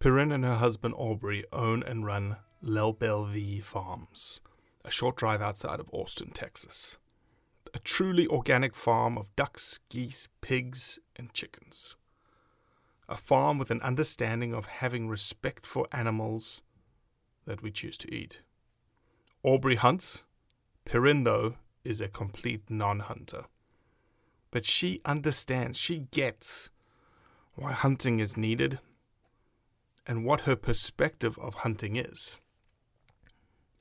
Perrine and her husband Aubrey own and run Lel V Farms, a short drive outside of Austin, Texas. A truly organic farm of ducks, geese, pigs, and chickens. A farm with an understanding of having respect for animals that we choose to eat. Aubrey hunts. Perrine, though, is a complete non hunter. But she understands, she gets why hunting is needed and what her perspective of hunting is.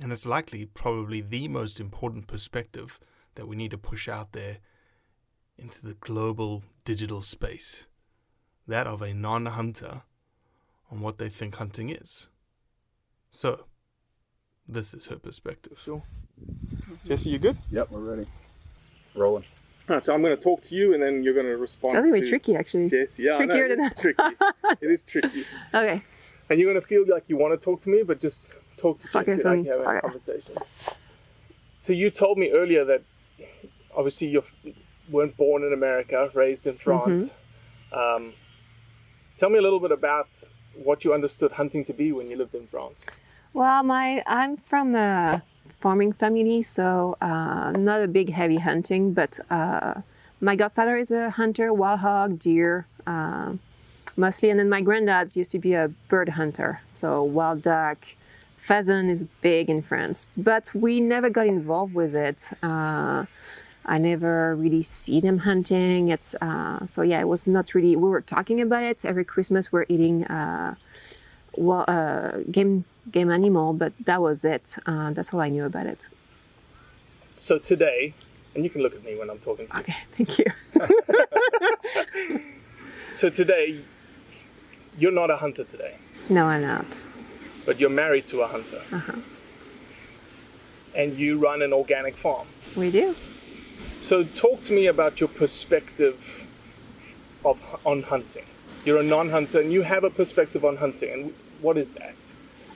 And it's likely probably the most important perspective that we need to push out there into the global digital space that of a non hunter on what they think hunting is. So, this is her perspective. Sure. Jesse, you good? Yep, we're ready. Rolling. All right, so I'm going to talk to you, and then you're going to respond That's gonna be tricky, actually. Jesse. It's Yeah, I know, trickier it than is tricky. it is tricky. Okay. And you're going to feel like you want to talk to me, but just talk to Jesse so- like you're having a conversation. So you told me earlier that obviously you weren't born in America, raised in France. Mm-hmm. Um, tell me a little bit about what you understood hunting to be when you lived in France. Well, my I'm from a farming family, so uh, not a big heavy hunting, but uh, my godfather is a hunter, wild hog, deer, uh, mostly, and then my granddad used to be a bird hunter, so wild duck, pheasant is big in France, but we never got involved with it. Uh, I never really see them hunting. It's uh, so yeah, it was not really. We were talking about it every Christmas. We're eating uh, well, uh, game game animal, but that was it. Uh, that's all I knew about it. So today, and you can look at me when I'm talking to you. Okay, thank you. So today, you're not a hunter today, No, I'm not. but you're married to a hunter. Uh-huh. And you run an organic farm. We do. So talk to me about your perspective of on hunting. You're a non-hunter and you have a perspective on hunting. And what is that?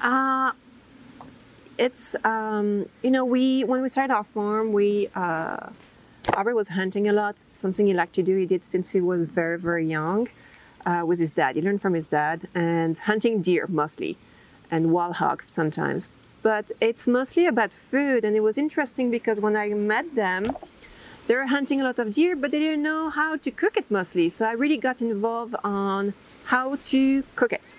Uh, it's um, you know we when we started our farm we uh, Aubrey was hunting a lot. Something he liked to do. He did since he was very very young uh, with his dad. He learned from his dad and hunting deer mostly, and wild hog sometimes. But it's mostly about food, and it was interesting because when I met them, they were hunting a lot of deer, but they didn't know how to cook it mostly. So I really got involved on how to cook it.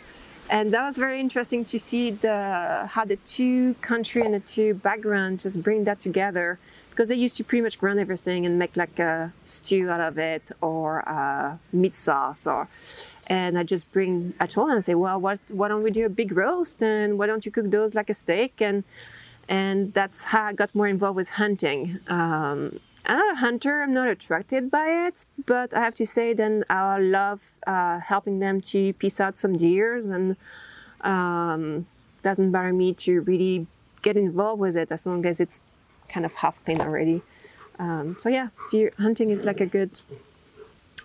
And that was very interesting to see the how the two country and the two background just bring that together because they used to pretty much grind everything and make like a stew out of it or a meat sauce or and I just bring I told them I say well what why don't we do a big roast and why don't you cook those like a steak and and that's how I got more involved with hunting. Um, I'm not a hunter. I'm not attracted by it, but I have to say, then I love uh, helping them to piece out some deers, and um, doesn't bother me to really get involved with it as long as it's kind of half clean already. Um, so yeah, deer hunting is like a good.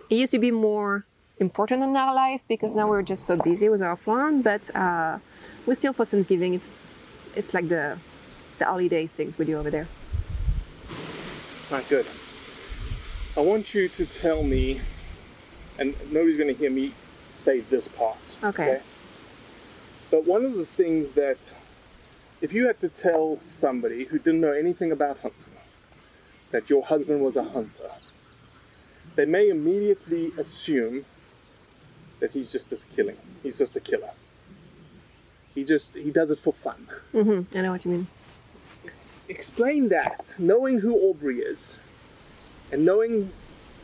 It used to be more important in our life because now we're just so busy with our farm, but uh, we still for Thanksgiving. It's it's like the the holiday things we do over there. Not good. I want you to tell me, and nobody's going to hear me say this part. Okay. But one of the things that, if you had to tell somebody who didn't know anything about hunting, that your husband was a hunter, they may immediately assume that he's just this killing. He's just a killer. He just he does it for fun. hmm I know what you mean. Explain that, knowing who Aubrey is, and knowing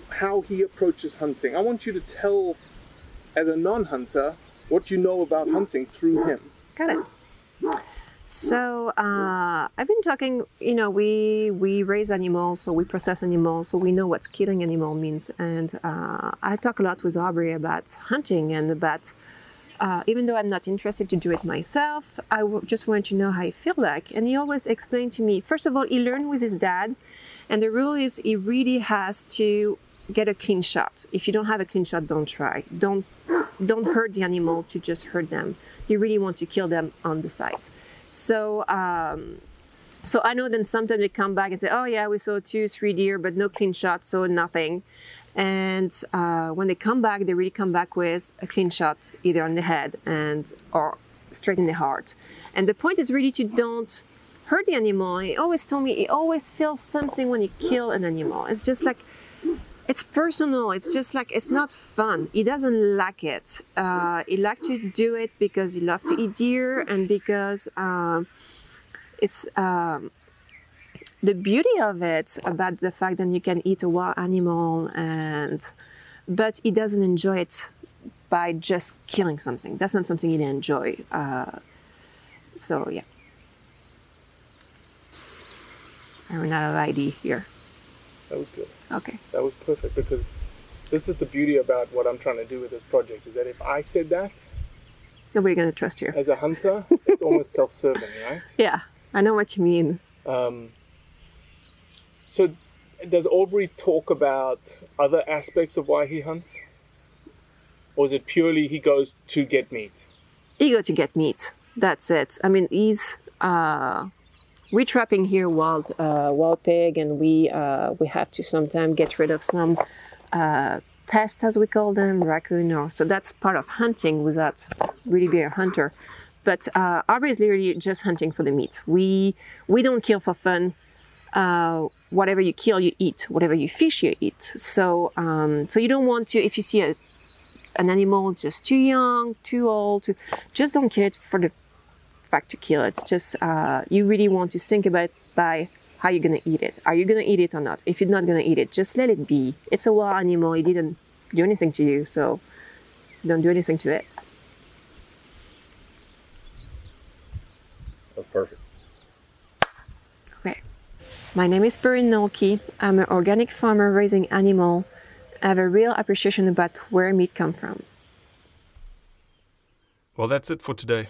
how he approaches hunting. I want you to tell, as a non-hunter, what you know about hunting through him. Got it. So uh, I've been talking. You know, we we raise animals, so we process animals, so we know what killing animal means. And uh, I talk a lot with Aubrey about hunting and about. Uh, even though I'm not interested to do it myself, I just want to know how I feel like. And he always explained to me. First of all, he learned with his dad, and the rule is he really has to get a clean shot. If you don't have a clean shot, don't try. Don't don't hurt the animal to just hurt them. You really want to kill them on the site. So, um, so I know then sometimes they come back and say, "Oh yeah, we saw two, three deer, but no clean shot, so nothing." And uh, when they come back, they really come back with a clean shot, either on the head and or straight in the heart. And the point is really to don't hurt the animal. He always told me he always feels something when you kill an animal. It's just like it's personal. It's just like it's not fun. He doesn't like it. Uh, he like to do it because he loves to eat deer and because um, it's um, the beauty of it about the fact that you can eat a wild animal and but he doesn't enjoy it by just killing something. That's not something he enjoy. Uh, so yeah. I ran out of ID here. That was good. Okay. That was perfect because this is the beauty about what I'm trying to do with this project is that if I said that Nobody gonna trust you. as a hunter, it's almost self-serving, right? Yeah, I know what you mean. Um, so, does Aubrey talk about other aspects of why he hunts, or is it purely he goes to get meat? Eager to get meat. That's it. I mean, he's uh, we trapping here wild uh, wild pig, and we uh, we have to sometimes get rid of some uh, pests, as we call them, raccoon. Or so that's part of hunting without really being a hunter. But uh, Aubrey is literally just hunting for the meat. We we don't kill for fun. Uh, whatever you kill, you eat. Whatever you fish, you eat. So um, so you don't want to if you see a an animal just too young, too old, to, just don't kill it for the fact to kill it. Just uh, you really want to think about it by how you're gonna eat it. Are you gonna eat it or not? If you're not gonna eat it, just let it be. It's a wild animal. It didn't do anything to you, so don't do anything to it. That's perfect. Okay. My name is Perrine Nolke. I'm an organic farmer raising animal. I have a real appreciation about where meat come from. Well, that's it for today.